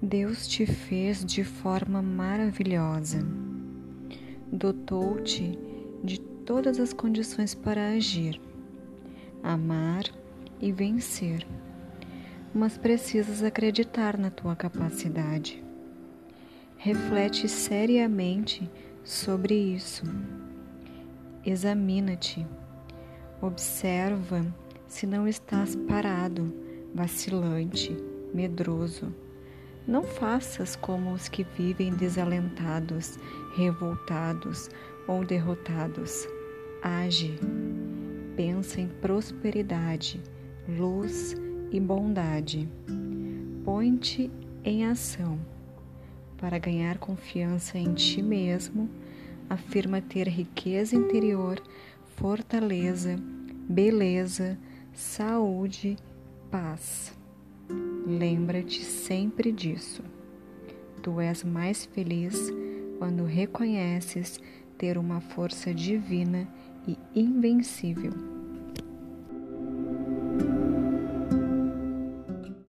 Deus te fez de forma maravilhosa, dotou-te de todas as condições para agir, amar e vencer, mas precisas acreditar na tua capacidade. Reflete seriamente sobre isso. Examina-te. Observa se não estás parado, vacilante, medroso não faças como os que vivem desalentados, revoltados ou derrotados. Age. Pensa em prosperidade, luz e bondade. Põe-te em ação. Para ganhar confiança em ti mesmo, afirma ter riqueza interior, fortaleza, beleza, saúde, paz. Lembra-te sempre disso. Tu és mais feliz quando reconheces ter uma força divina e invencível.